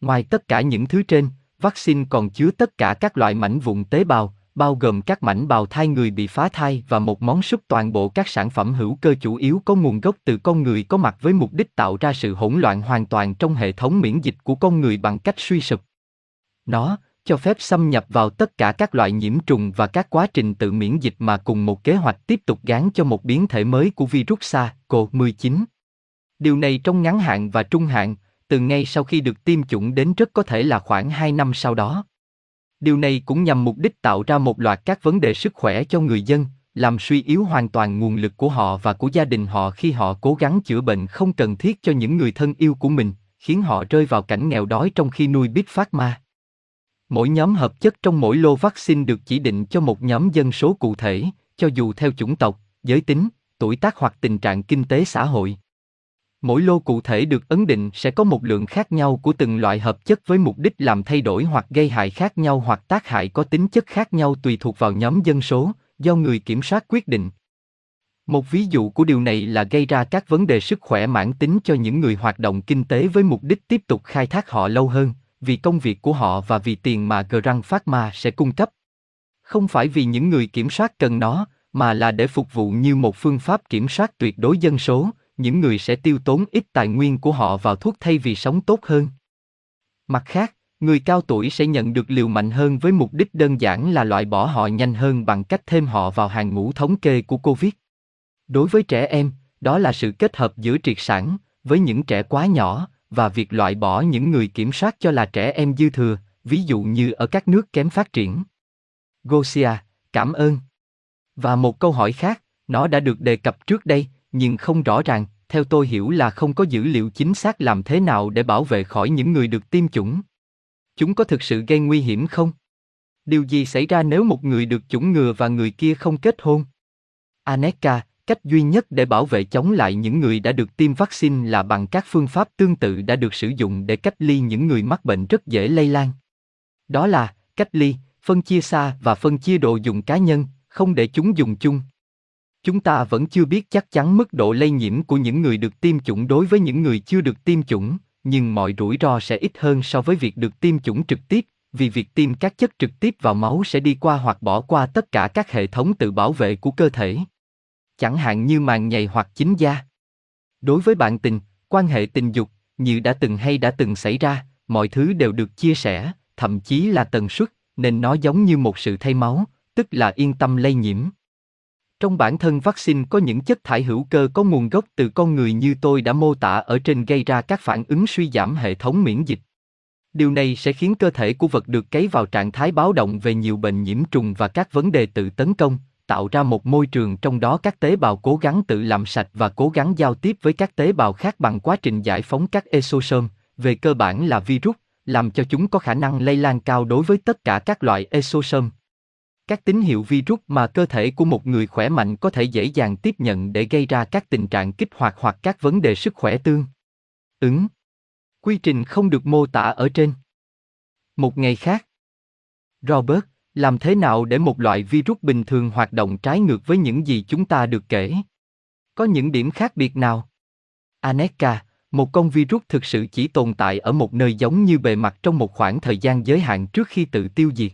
Ngoài tất cả những thứ trên, vaccine còn chứa tất cả các loại mảnh vụn tế bào, bao gồm các mảnh bào thai người bị phá thai và một món súp toàn bộ các sản phẩm hữu cơ chủ yếu có nguồn gốc từ con người có mặt với mục đích tạo ra sự hỗn loạn hoàn toàn trong hệ thống miễn dịch của con người bằng cách suy sụp. Nó, cho phép xâm nhập vào tất cả các loại nhiễm trùng và các quá trình tự miễn dịch mà cùng một kế hoạch tiếp tục gán cho một biến thể mới của virus SARS-CoV-19. Điều này trong ngắn hạn và trung hạn, từ ngay sau khi được tiêm chủng đến rất có thể là khoảng 2 năm sau đó. Điều này cũng nhằm mục đích tạo ra một loạt các vấn đề sức khỏe cho người dân, làm suy yếu hoàn toàn nguồn lực của họ và của gia đình họ khi họ cố gắng chữa bệnh không cần thiết cho những người thân yêu của mình, khiến họ rơi vào cảnh nghèo đói trong khi nuôi Big phát ma. Mỗi nhóm hợp chất trong mỗi lô vaccine được chỉ định cho một nhóm dân số cụ thể, cho dù theo chủng tộc, giới tính, tuổi tác hoặc tình trạng kinh tế xã hội. Mỗi lô cụ thể được ấn định sẽ có một lượng khác nhau của từng loại hợp chất với mục đích làm thay đổi hoặc gây hại khác nhau hoặc tác hại có tính chất khác nhau tùy thuộc vào nhóm dân số, do người kiểm soát quyết định. Một ví dụ của điều này là gây ra các vấn đề sức khỏe mãn tính cho những người hoạt động kinh tế với mục đích tiếp tục khai thác họ lâu hơn, vì công việc của họ và vì tiền mà Grand Pharma sẽ cung cấp. Không phải vì những người kiểm soát cần nó, mà là để phục vụ như một phương pháp kiểm soát tuyệt đối dân số, những người sẽ tiêu tốn ít tài nguyên của họ vào thuốc thay vì sống tốt hơn. Mặt khác, người cao tuổi sẽ nhận được liều mạnh hơn với mục đích đơn giản là loại bỏ họ nhanh hơn bằng cách thêm họ vào hàng ngũ thống kê của Covid. Đối với trẻ em, đó là sự kết hợp giữa triệt sản với những trẻ quá nhỏ và việc loại bỏ những người kiểm soát cho là trẻ em dư thừa, ví dụ như ở các nước kém phát triển. Gosia, cảm ơn. Và một câu hỏi khác, nó đã được đề cập trước đây, nhưng không rõ ràng, theo tôi hiểu là không có dữ liệu chính xác làm thế nào để bảo vệ khỏi những người được tiêm chủng. Chúng có thực sự gây nguy hiểm không? Điều gì xảy ra nếu một người được chủng ngừa và người kia không kết hôn? Aneka, cách duy nhất để bảo vệ chống lại những người đã được tiêm vaccine là bằng các phương pháp tương tự đã được sử dụng để cách ly những người mắc bệnh rất dễ lây lan. Đó là cách ly, phân chia xa và phân chia đồ dùng cá nhân, không để chúng dùng chung. Chúng ta vẫn chưa biết chắc chắn mức độ lây nhiễm của những người được tiêm chủng đối với những người chưa được tiêm chủng, nhưng mọi rủi ro sẽ ít hơn so với việc được tiêm chủng trực tiếp, vì việc tiêm các chất trực tiếp vào máu sẽ đi qua hoặc bỏ qua tất cả các hệ thống tự bảo vệ của cơ thể. Chẳng hạn như màng nhầy hoặc chính da. Đối với bạn tình, quan hệ tình dục, như đã từng hay đã từng xảy ra, mọi thứ đều được chia sẻ, thậm chí là tần suất, nên nó giống như một sự thay máu, tức là yên tâm lây nhiễm. Trong bản thân vaccine có những chất thải hữu cơ có nguồn gốc từ con người như tôi đã mô tả ở trên gây ra các phản ứng suy giảm hệ thống miễn dịch. Điều này sẽ khiến cơ thể của vật được cấy vào trạng thái báo động về nhiều bệnh nhiễm trùng và các vấn đề tự tấn công, tạo ra một môi trường trong đó các tế bào cố gắng tự làm sạch và cố gắng giao tiếp với các tế bào khác bằng quá trình giải phóng các exosome, về cơ bản là virus, làm cho chúng có khả năng lây lan cao đối với tất cả các loại exosome. Các tín hiệu virus mà cơ thể của một người khỏe mạnh có thể dễ dàng tiếp nhận để gây ra các tình trạng kích hoạt hoặc các vấn đề sức khỏe tương ứng. Quy trình không được mô tả ở trên. Một ngày khác, Robert, làm thế nào để một loại virus bình thường hoạt động trái ngược với những gì chúng ta được kể? Có những điểm khác biệt nào? Aneka, một con virus thực sự chỉ tồn tại ở một nơi giống như bề mặt trong một khoảng thời gian giới hạn trước khi tự tiêu diệt.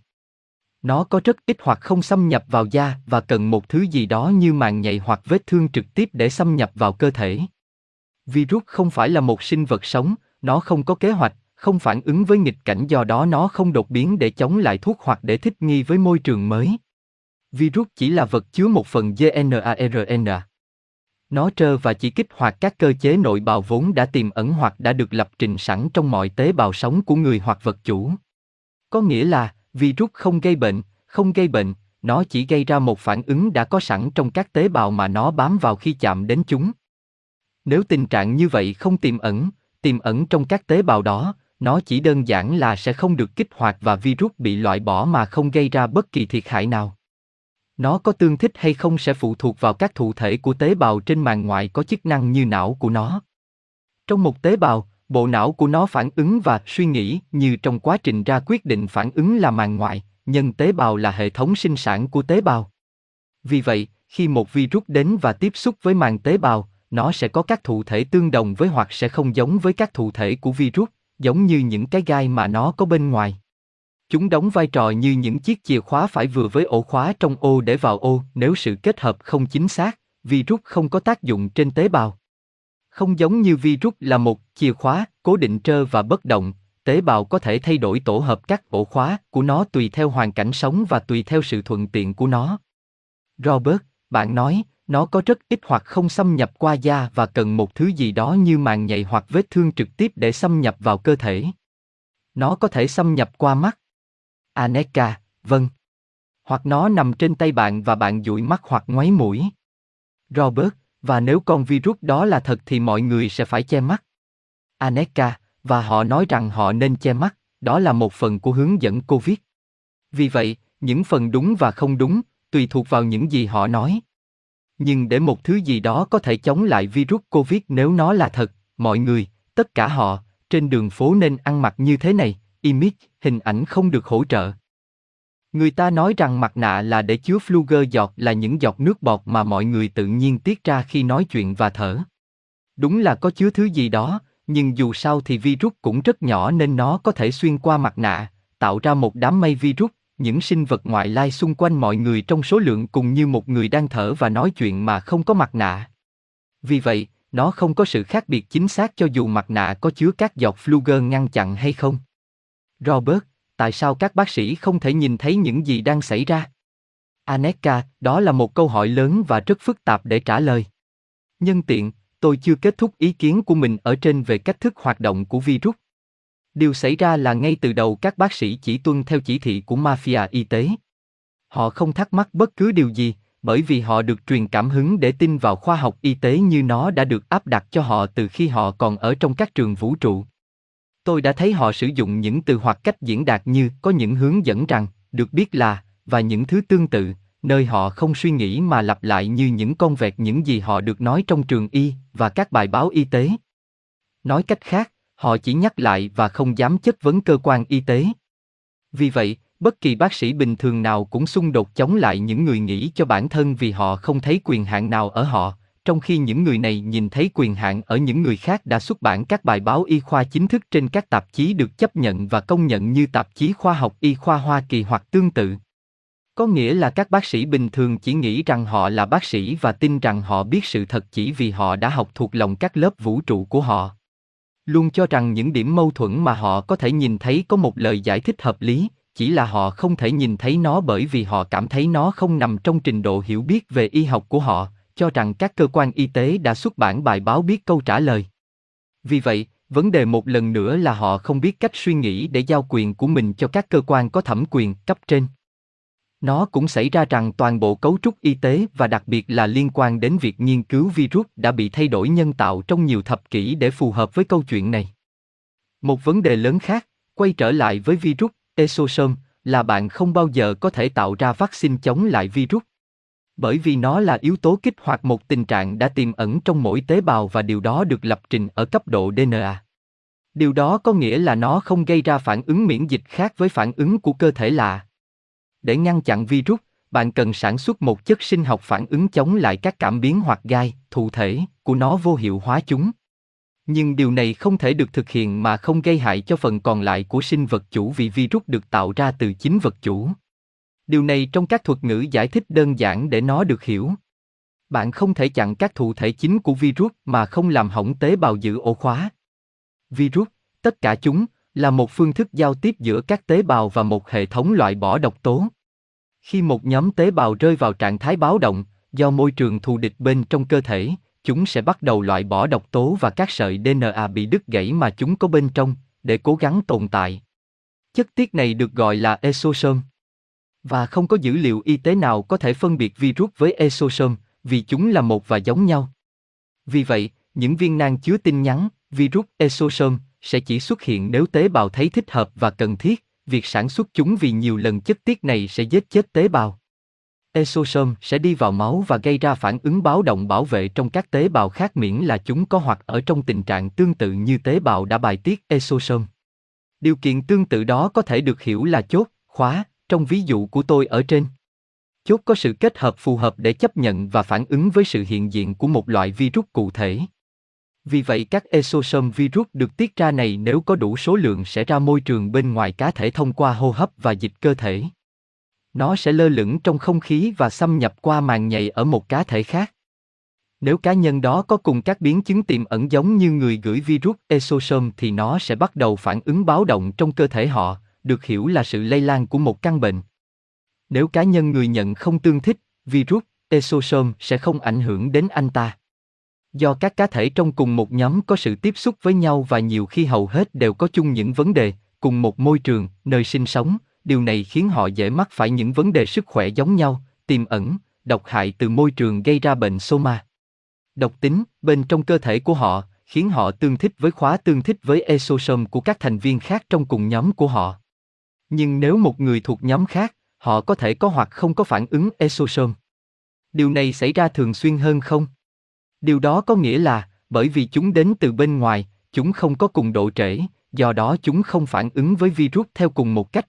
Nó có rất ít hoặc không xâm nhập vào da và cần một thứ gì đó như màng nhạy hoặc vết thương trực tiếp để xâm nhập vào cơ thể. Virus không phải là một sinh vật sống, nó không có kế hoạch, không phản ứng với nghịch cảnh do đó nó không đột biến để chống lại thuốc hoặc để thích nghi với môi trường mới. Virus chỉ là vật chứa một phần DNA Nó trơ và chỉ kích hoạt các cơ chế nội bào vốn đã tiềm ẩn hoặc đã được lập trình sẵn trong mọi tế bào sống của người hoặc vật chủ. Có nghĩa là, virus không gây bệnh, không gây bệnh, nó chỉ gây ra một phản ứng đã có sẵn trong các tế bào mà nó bám vào khi chạm đến chúng. Nếu tình trạng như vậy không tiềm ẩn, tiềm ẩn trong các tế bào đó, nó chỉ đơn giản là sẽ không được kích hoạt và virus bị loại bỏ mà không gây ra bất kỳ thiệt hại nào. Nó có tương thích hay không sẽ phụ thuộc vào các thụ thể của tế bào trên màng ngoại có chức năng như não của nó. Trong một tế bào, bộ não của nó phản ứng và suy nghĩ như trong quá trình ra quyết định phản ứng là màng ngoại, nhân tế bào là hệ thống sinh sản của tế bào. Vì vậy, khi một virus đến và tiếp xúc với màng tế bào, nó sẽ có các thụ thể tương đồng với hoặc sẽ không giống với các thụ thể của virus, giống như những cái gai mà nó có bên ngoài. Chúng đóng vai trò như những chiếc chìa khóa phải vừa với ổ khóa trong ô để vào ô, nếu sự kết hợp không chính xác, virus không có tác dụng trên tế bào. Không giống như virus là một chìa khóa, cố định trơ và bất động, tế bào có thể thay đổi tổ hợp các ổ khóa của nó tùy theo hoàn cảnh sống và tùy theo sự thuận tiện của nó. Robert, bạn nói, nó có rất ít hoặc không xâm nhập qua da và cần một thứ gì đó như màng nhạy hoặc vết thương trực tiếp để xâm nhập vào cơ thể. Nó có thể xâm nhập qua mắt. Aneka, vâng. Hoặc nó nằm trên tay bạn và bạn dụi mắt hoặc ngoáy mũi. Robert, và nếu con virus đó là thật thì mọi người sẽ phải che mắt. Aneka, và họ nói rằng họ nên che mắt, đó là một phần của hướng dẫn Covid. Vì vậy, những phần đúng và không đúng, tùy thuộc vào những gì họ nói. Nhưng để một thứ gì đó có thể chống lại virus Covid nếu nó là thật, mọi người, tất cả họ, trên đường phố nên ăn mặc như thế này, image, hình ảnh không được hỗ trợ. Người ta nói rằng mặt nạ là để chứa fluger giọt là những giọt nước bọt mà mọi người tự nhiên tiết ra khi nói chuyện và thở. Đúng là có chứa thứ gì đó, nhưng dù sao thì virus cũng rất nhỏ nên nó có thể xuyên qua mặt nạ, tạo ra một đám mây virus, những sinh vật ngoại lai xung quanh mọi người trong số lượng cùng như một người đang thở và nói chuyện mà không có mặt nạ. Vì vậy, nó không có sự khác biệt chính xác cho dù mặt nạ có chứa các giọt fluger ngăn chặn hay không. Robert, tại sao các bác sĩ không thể nhìn thấy những gì đang xảy ra? Aneka, đó là một câu hỏi lớn và rất phức tạp để trả lời. Nhân tiện, tôi chưa kết thúc ý kiến của mình ở trên về cách thức hoạt động của virus. Điều xảy ra là ngay từ đầu các bác sĩ chỉ tuân theo chỉ thị của mafia y tế. Họ không thắc mắc bất cứ điều gì, bởi vì họ được truyền cảm hứng để tin vào khoa học y tế như nó đã được áp đặt cho họ từ khi họ còn ở trong các trường vũ trụ. Tôi đã thấy họ sử dụng những từ hoặc cách diễn đạt như có những hướng dẫn rằng, được biết là, và những thứ tương tự, nơi họ không suy nghĩ mà lặp lại như những con vẹt những gì họ được nói trong trường y và các bài báo y tế. Nói cách khác, họ chỉ nhắc lại và không dám chất vấn cơ quan y tế. Vì vậy, bất kỳ bác sĩ bình thường nào cũng xung đột chống lại những người nghĩ cho bản thân vì họ không thấy quyền hạn nào ở họ, trong khi những người này nhìn thấy quyền hạn ở những người khác đã xuất bản các bài báo y khoa chính thức trên các tạp chí được chấp nhận và công nhận như tạp chí khoa học y khoa Hoa Kỳ hoặc tương tự. Có nghĩa là các bác sĩ bình thường chỉ nghĩ rằng họ là bác sĩ và tin rằng họ biết sự thật chỉ vì họ đã học thuộc lòng các lớp vũ trụ của họ. Luôn cho rằng những điểm mâu thuẫn mà họ có thể nhìn thấy có một lời giải thích hợp lý, chỉ là họ không thể nhìn thấy nó bởi vì họ cảm thấy nó không nằm trong trình độ hiểu biết về y học của họ, cho rằng các cơ quan y tế đã xuất bản bài báo biết câu trả lời. Vì vậy, vấn đề một lần nữa là họ không biết cách suy nghĩ để giao quyền của mình cho các cơ quan có thẩm quyền cấp trên. Nó cũng xảy ra rằng toàn bộ cấu trúc y tế và đặc biệt là liên quan đến việc nghiên cứu virus đã bị thay đổi nhân tạo trong nhiều thập kỷ để phù hợp với câu chuyện này. Một vấn đề lớn khác, quay trở lại với virus, exosome, là bạn không bao giờ có thể tạo ra vaccine chống lại virus. Bởi vì nó là yếu tố kích hoạt một tình trạng đã tiềm ẩn trong mỗi tế bào và điều đó được lập trình ở cấp độ DNA. Điều đó có nghĩa là nó không gây ra phản ứng miễn dịch khác với phản ứng của cơ thể lạ. Để ngăn chặn virus, bạn cần sản xuất một chất sinh học phản ứng chống lại các cảm biến hoặc gai, thụ thể của nó vô hiệu hóa chúng. Nhưng điều này không thể được thực hiện mà không gây hại cho phần còn lại của sinh vật chủ vì virus được tạo ra từ chính vật chủ. Điều này trong các thuật ngữ giải thích đơn giản để nó được hiểu. Bạn không thể chặn các thụ thể chính của virus mà không làm hỏng tế bào giữ ổ khóa. Virus, tất cả chúng, là một phương thức giao tiếp giữa các tế bào và một hệ thống loại bỏ độc tố. Khi một nhóm tế bào rơi vào trạng thái báo động, do môi trường thù địch bên trong cơ thể, chúng sẽ bắt đầu loại bỏ độc tố và các sợi DNA bị đứt gãy mà chúng có bên trong, để cố gắng tồn tại. Chất tiết này được gọi là exosome. Và không có dữ liệu y tế nào có thể phân biệt virus với exosome, vì chúng là một và giống nhau. Vì vậy, những viên nang chứa tin nhắn, virus exosome, sẽ chỉ xuất hiện nếu tế bào thấy thích hợp và cần thiết, việc sản xuất chúng vì nhiều lần chất tiết này sẽ giết chết tế bào. Exosome sẽ đi vào máu và gây ra phản ứng báo động bảo vệ trong các tế bào khác miễn là chúng có hoặc ở trong tình trạng tương tự như tế bào đã bài tiết exosome. Điều kiện tương tự đó có thể được hiểu là chốt, khóa, trong ví dụ của tôi ở trên. Chốt có sự kết hợp phù hợp để chấp nhận và phản ứng với sự hiện diện của một loại virus cụ thể. Vì vậy các exosome virus được tiết ra này nếu có đủ số lượng sẽ ra môi trường bên ngoài cá thể thông qua hô hấp và dịch cơ thể. Nó sẽ lơ lửng trong không khí và xâm nhập qua màng nhạy ở một cá thể khác. Nếu cá nhân đó có cùng các biến chứng tiềm ẩn giống như người gửi virus exosome thì nó sẽ bắt đầu phản ứng báo động trong cơ thể họ, được hiểu là sự lây lan của một căn bệnh. Nếu cá nhân người nhận không tương thích, virus exosome sẽ không ảnh hưởng đến anh ta. Do các cá thể trong cùng một nhóm có sự tiếp xúc với nhau và nhiều khi hầu hết đều có chung những vấn đề, cùng một môi trường, nơi sinh sống, điều này khiến họ dễ mắc phải những vấn đề sức khỏe giống nhau, tiềm ẩn, độc hại từ môi trường gây ra bệnh soma. Độc tính, bên trong cơ thể của họ, khiến họ tương thích với khóa tương thích với exosome của các thành viên khác trong cùng nhóm của họ. Nhưng nếu một người thuộc nhóm khác, họ có thể có hoặc không có phản ứng exosome. Điều này xảy ra thường xuyên hơn không? Điều đó có nghĩa là, bởi vì chúng đến từ bên ngoài, chúng không có cùng độ trễ, do đó chúng không phản ứng với virus theo cùng một cách.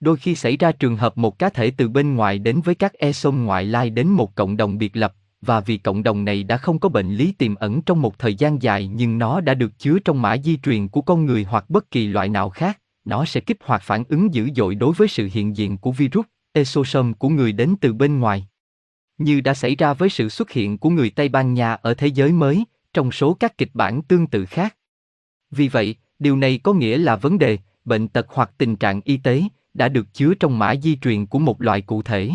Đôi khi xảy ra trường hợp một cá thể từ bên ngoài đến với các exome ngoại lai đến một cộng đồng biệt lập, và vì cộng đồng này đã không có bệnh lý tiềm ẩn trong một thời gian dài nhưng nó đã được chứa trong mã di truyền của con người hoặc bất kỳ loại nào khác, nó sẽ kích hoạt phản ứng dữ dội đối với sự hiện diện của virus, exosome của người đến từ bên ngoài. Như đã xảy ra với sự xuất hiện của người Tây Ban Nha ở thế giới mới, trong số các kịch bản tương tự khác. Vì vậy, điều này có nghĩa là vấn đề, bệnh tật hoặc tình trạng y tế đã được chứa trong mã di truyền của một loại cụ thể.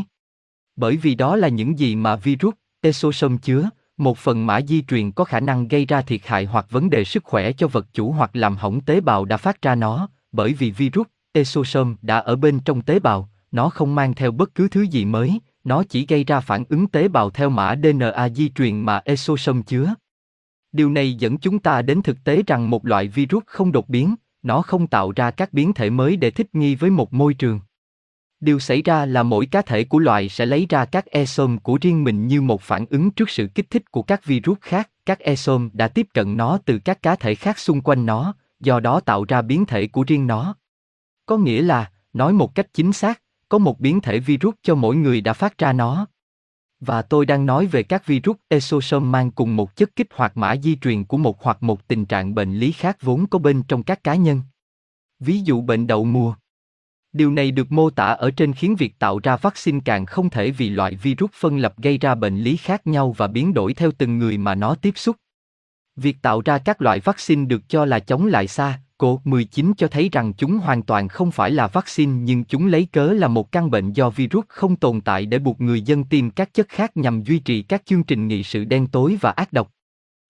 Bởi vì đó là những gì mà virus, exosome chứa, một phần mã di truyền có khả năng gây ra thiệt hại hoặc vấn đề sức khỏe cho vật chủ hoặc làm hỏng tế bào đã phát ra nó, bởi vì virus, exosome đã ở bên trong tế bào, nó không mang theo bất cứ thứ gì mới, nó chỉ gây ra phản ứng tế bào theo mã DNA di truyền mà exosome chứa. Điều này dẫn chúng ta đến thực tế rằng một loại virus không đột biến, nó không tạo ra các biến thể mới để thích nghi với một môi trường. Điều xảy ra là mỗi cá thể của loài sẽ lấy ra các exome của riêng mình như một phản ứng trước sự kích thích của các virus khác. Các exome đã tiếp cận nó từ các cá thể khác xung quanh nó, do đó tạo ra biến thể của riêng nó. Có nghĩa là, nói một cách chính xác, có một biến thể virus cho mỗi người đã phát ra nó. Và tôi đang nói về các virus exosome mang cùng một chất kích hoạt mã di truyền của một hoặc một tình trạng bệnh lý khác vốn có bên trong các cá nhân. Ví dụ bệnh đậu mùa. Điều này được mô tả ở trên khiến việc tạo ra vaccine càng không thể vì loại virus phân lập gây ra bệnh lý khác nhau và biến đổi theo từng người mà nó tiếp xúc. Việc tạo ra các loại vaccine được cho là chống lại xa, COVID-19 cho thấy rằng chúng hoàn toàn không phải là vaccine nhưng chúng lấy cớ là một căn bệnh do virus không tồn tại để buộc người dân tiêm các chất khác nhằm duy trì các chương trình nghị sự đen tối và ác độc.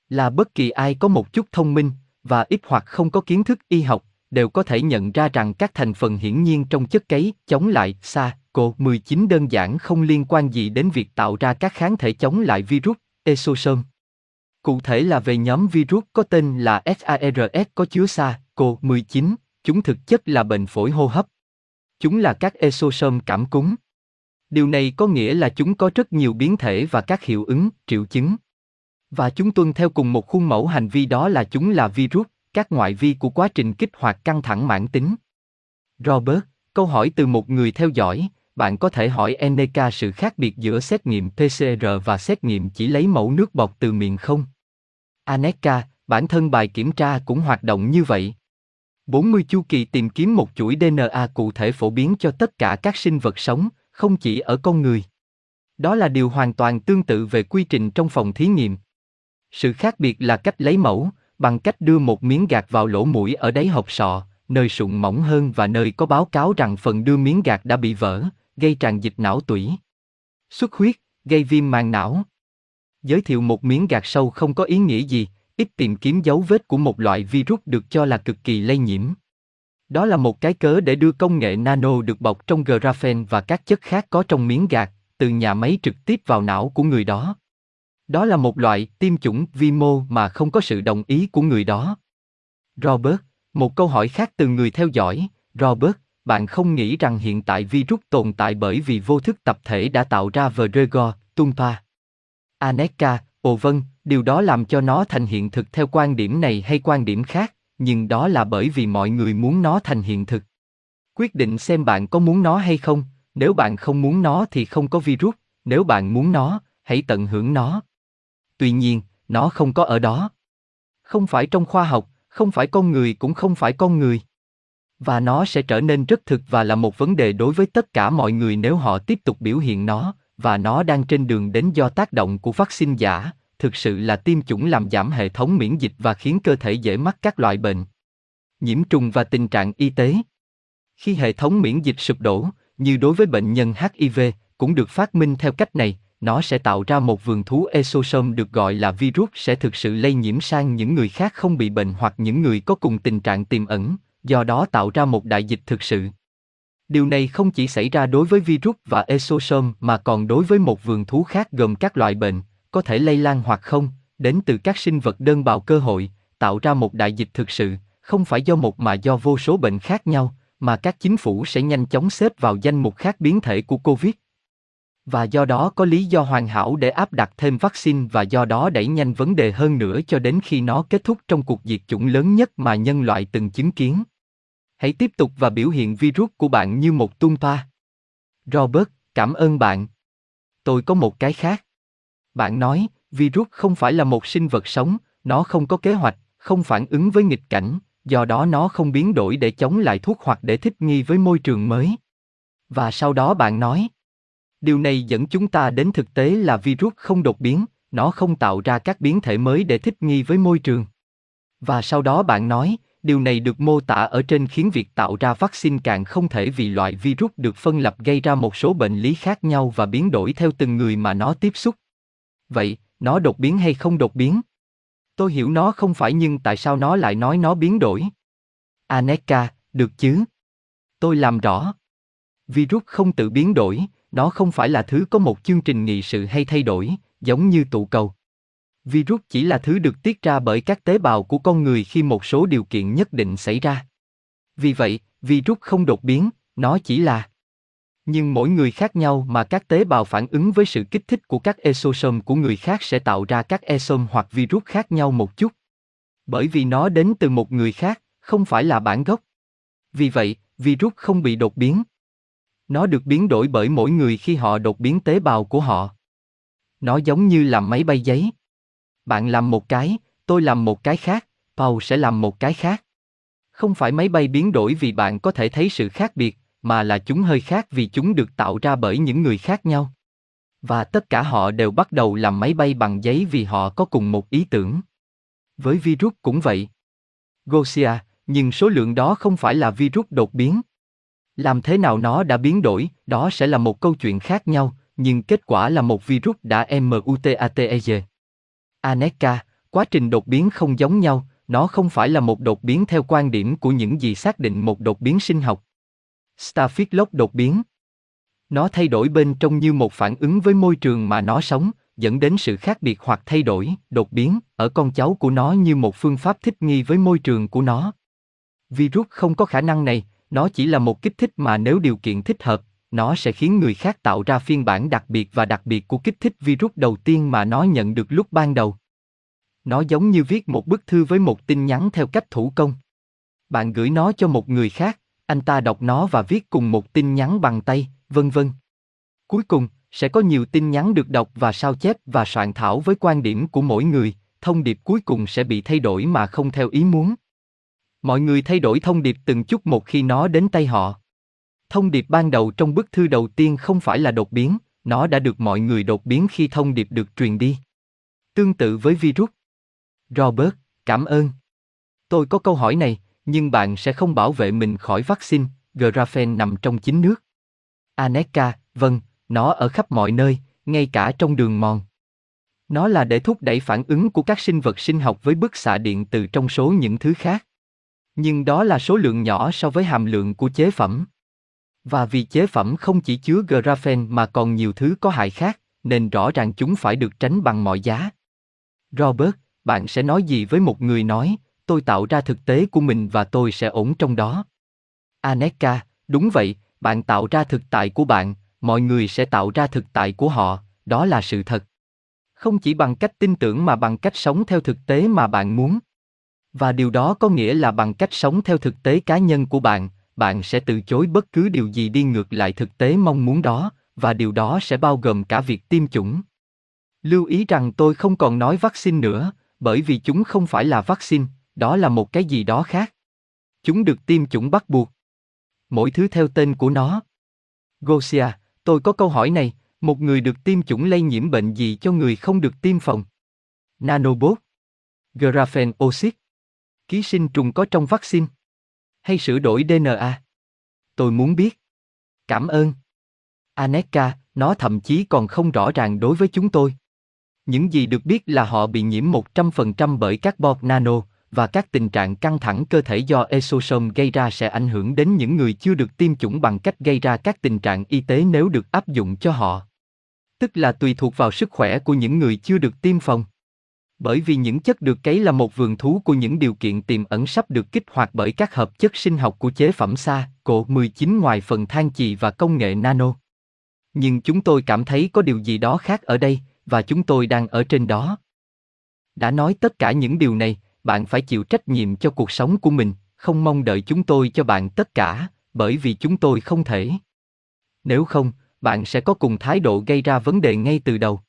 Là bất kỳ ai có một chút thông minh và ít hoặc không có kiến thức y học đều có thể nhận ra rằng các thành phần hiển nhiên trong chất cấy chống lại SARS-CoV-19 đơn giản không liên quan gì đến việc tạo ra các kháng thể chống lại virus, exosome. Cụ thể là về nhóm virus có tên là SARS có chứa SARS-CoV-19, chúng thực chất là bệnh phổi hô hấp. Chúng là các exosome cảm cúm. Điều này có nghĩa là chúng có rất nhiều biến thể và các hiệu ứng, triệu chứng. Và chúng tuân theo cùng một khuôn mẫu hành vi đó là chúng là virus, các ngoại vi của quá trình kích hoạt căng thẳng mãn tính. Robert, câu hỏi từ một người theo dõi, bạn có thể hỏi NK sự khác biệt giữa xét nghiệm PCR và xét nghiệm chỉ lấy mẫu nước bọt từ miệng không? Aneka, bản thân bài kiểm tra cũng hoạt động như vậy. 40 chu kỳ tìm kiếm một chuỗi DNA cụ thể phổ biến cho tất cả các sinh vật sống, không chỉ ở con người. Đó là điều hoàn toàn tương tự về quy trình trong phòng thí nghiệm. Sự khác biệt là cách lấy mẫu, bằng cách đưa một miếng gạt vào lỗ mũi ở đáy hộp sọ, nơi sụn mỏng hơn và nơi có báo cáo rằng phần đưa miếng gạt đã bị vỡ, gây tràn dịch não tủy. Xuất huyết, gây viêm màng não. Giới thiệu một miếng gạt sâu không có ý nghĩa gì, ít tìm kiếm dấu vết của một loại virus được cho là cực kỳ lây nhiễm. Đó là một cái cớ để đưa công nghệ nano được bọc trong graphene và các chất khác có trong miếng gạt, từ nhà máy trực tiếp vào não của người đó. Đó là một loại tiêm chủng vi mô mà không có sự đồng ý của người đó. Robert, một câu hỏi khác từ người theo dõi, Robert, bạn không nghĩ rằng hiện tại virus tồn tại bởi vì vô thức tập thể đã tạo ra Vertigo, Tumpa. Aneka, ồ vâng, điều đó làm cho nó thành hiện thực theo quan điểm này hay quan điểm khác, nhưng đó là bởi vì mọi người muốn nó thành hiện thực. Quyết định xem bạn có muốn nó hay không, nếu bạn không muốn nó thì không có virus, nếu bạn muốn nó, hãy tận hưởng nó tuy nhiên, nó không có ở đó. Không phải trong khoa học, không phải con người cũng không phải con người. Và nó sẽ trở nên rất thực và là một vấn đề đối với tất cả mọi người nếu họ tiếp tục biểu hiện nó, và nó đang trên đường đến do tác động của vaccine giả, thực sự là tiêm chủng làm giảm hệ thống miễn dịch và khiến cơ thể dễ mắc các loại bệnh. Nhiễm trùng và tình trạng y tế. Khi hệ thống miễn dịch sụp đổ, như đối với bệnh nhân HIV, cũng được phát minh theo cách này, nó sẽ tạo ra một vườn thú exosome được gọi là virus sẽ thực sự lây nhiễm sang những người khác không bị bệnh hoặc những người có cùng tình trạng tiềm ẩn, do đó tạo ra một đại dịch thực sự. Điều này không chỉ xảy ra đối với virus và exosome mà còn đối với một vườn thú khác gồm các loại bệnh, có thể lây lan hoặc không, đến từ các sinh vật đơn bào cơ hội, tạo ra một đại dịch thực sự, không phải do một mà do vô số bệnh khác nhau, mà các chính phủ sẽ nhanh chóng xếp vào danh mục khác biến thể của COVID. Và do đó có lý do hoàn hảo để áp đặt thêm vaccine và do đó đẩy nhanh vấn đề hơn nữa cho đến khi nó kết thúc trong cuộc diệt chủng lớn nhất mà nhân loại từng chứng kiến. Hãy tiếp tục và biểu hiện virus của bạn như một tung pa. Robert, cảm ơn bạn. Tôi có một cái khác. Bạn nói, virus không phải là một sinh vật sống, nó không có kế hoạch, không phản ứng với nghịch cảnh, do đó nó không biến đổi để chống lại thuốc hoặc để thích nghi với môi trường mới. Và sau đó bạn nói, điều này dẫn chúng ta đến thực tế là virus không đột biến, nó không tạo ra các biến thể mới để thích nghi với môi trường. Và sau đó bạn nói, điều này được mô tả ở trên khiến việc tạo ra vaccine càng không thể vì loại virus được phân lập gây ra một số bệnh lý khác nhau và biến đổi theo từng người mà nó tiếp xúc. Vậy, nó đột biến hay không đột biến? Tôi hiểu nó không phải nhưng tại sao nó lại nói nó biến đổi? Aneka, được chứ? Tôi làm rõ. Virus không tự biến đổi, nó không phải là thứ có một chương trình nghị sự hay thay đổi, giống như tụ cầu. Virus chỉ là thứ được tiết ra bởi các tế bào của con người khi một số điều kiện nhất định xảy ra. Vì vậy, virus không đột biến, nó chỉ là nhưng mỗi người khác nhau mà các tế bào phản ứng với sự kích thích của các exosome của người khác sẽ tạo ra các exome hoặc virus khác nhau một chút. Bởi vì nó đến từ một người khác, không phải là bản gốc. Vì vậy, virus không bị đột biến. Nó được biến đổi bởi mỗi người khi họ đột biến tế bào của họ. Nó giống như làm máy bay giấy. Bạn làm một cái, tôi làm một cái khác, Paul sẽ làm một cái khác. Không phải máy bay biến đổi vì bạn có thể thấy sự khác biệt, mà là chúng hơi khác vì chúng được tạo ra bởi những người khác nhau. Và tất cả họ đều bắt đầu làm máy bay bằng giấy vì họ có cùng một ý tưởng. Với virus cũng vậy. Gosia, nhưng số lượng đó không phải là virus đột biến. Làm thế nào nó đã biến đổi, đó sẽ là một câu chuyện khác nhau, nhưng kết quả là một virus đã mutate. Aneka, quá trình đột biến không giống nhau, nó không phải là một đột biến theo quan điểm của những gì xác định một đột biến sinh học. Starfish đột biến. Nó thay đổi bên trong như một phản ứng với môi trường mà nó sống, dẫn đến sự khác biệt hoặc thay đổi, đột biến, ở con cháu của nó như một phương pháp thích nghi với môi trường của nó. Virus không có khả năng này, nó chỉ là một kích thích mà nếu điều kiện thích hợp, nó sẽ khiến người khác tạo ra phiên bản đặc biệt và đặc biệt của kích thích virus đầu tiên mà nó nhận được lúc ban đầu. Nó giống như viết một bức thư với một tin nhắn theo cách thủ công. Bạn gửi nó cho một người khác, anh ta đọc nó và viết cùng một tin nhắn bằng tay, vân vân. Cuối cùng, sẽ có nhiều tin nhắn được đọc và sao chép và soạn thảo với quan điểm của mỗi người, thông điệp cuối cùng sẽ bị thay đổi mà không theo ý muốn. Mọi người thay đổi thông điệp từng chút một khi nó đến tay họ. Thông điệp ban đầu trong bức thư đầu tiên không phải là đột biến, nó đã được mọi người đột biến khi thông điệp được truyền đi. Tương tự với virus. Robert, cảm ơn. Tôi có câu hỏi này, nhưng bạn sẽ không bảo vệ mình khỏi vaccine, graphene nằm trong chính nước. Aneka, vâng, nó ở khắp mọi nơi, ngay cả trong đường mòn. Nó là để thúc đẩy phản ứng của các sinh vật sinh học với bức xạ điện từ trong số những thứ khác. Nhưng đó là số lượng nhỏ so với hàm lượng của chế phẩm. Và vì chế phẩm không chỉ chứa graphene mà còn nhiều thứ có hại khác, nên rõ ràng chúng phải được tránh bằng mọi giá. Robert, bạn sẽ nói gì với một người nói, tôi tạo ra thực tế của mình và tôi sẽ ổn trong đó. Aneka, đúng vậy, bạn tạo ra thực tại của bạn, mọi người sẽ tạo ra thực tại của họ, đó là sự thật. Không chỉ bằng cách tin tưởng mà bằng cách sống theo thực tế mà bạn muốn. Và điều đó có nghĩa là bằng cách sống theo thực tế cá nhân của bạn, bạn sẽ từ chối bất cứ điều gì đi ngược lại thực tế mong muốn đó, và điều đó sẽ bao gồm cả việc tiêm chủng. Lưu ý rằng tôi không còn nói vaccine nữa, bởi vì chúng không phải là vaccine, đó là một cái gì đó khác. Chúng được tiêm chủng bắt buộc. Mỗi thứ theo tên của nó. Gosia, tôi có câu hỏi này, một người được tiêm chủng lây nhiễm bệnh gì cho người không được tiêm phòng? Nanobot. Graphene oxide. Ký sinh trùng có trong vaccine. Hay sửa đổi DNA? Tôi muốn biết. Cảm ơn. Aneka, nó thậm chí còn không rõ ràng đối với chúng tôi. Những gì được biết là họ bị nhiễm 100% bởi carbon nano, và các tình trạng căng thẳng cơ thể do exosome gây ra sẽ ảnh hưởng đến những người chưa được tiêm chủng bằng cách gây ra các tình trạng y tế nếu được áp dụng cho họ. Tức là tùy thuộc vào sức khỏe của những người chưa được tiêm phòng. Bởi vì những chất được cấy là một vườn thú của những điều kiện tiềm ẩn sắp được kích hoạt bởi các hợp chất sinh học của chế phẩm xa, cộ 19 ngoài phần than chì và công nghệ nano. Nhưng chúng tôi cảm thấy có điều gì đó khác ở đây, và chúng tôi đang ở trên đó. Đã nói tất cả những điều này, bạn phải chịu trách nhiệm cho cuộc sống của mình, không mong đợi chúng tôi cho bạn tất cả, bởi vì chúng tôi không thể. Nếu không, bạn sẽ có cùng thái độ gây ra vấn đề ngay từ đầu.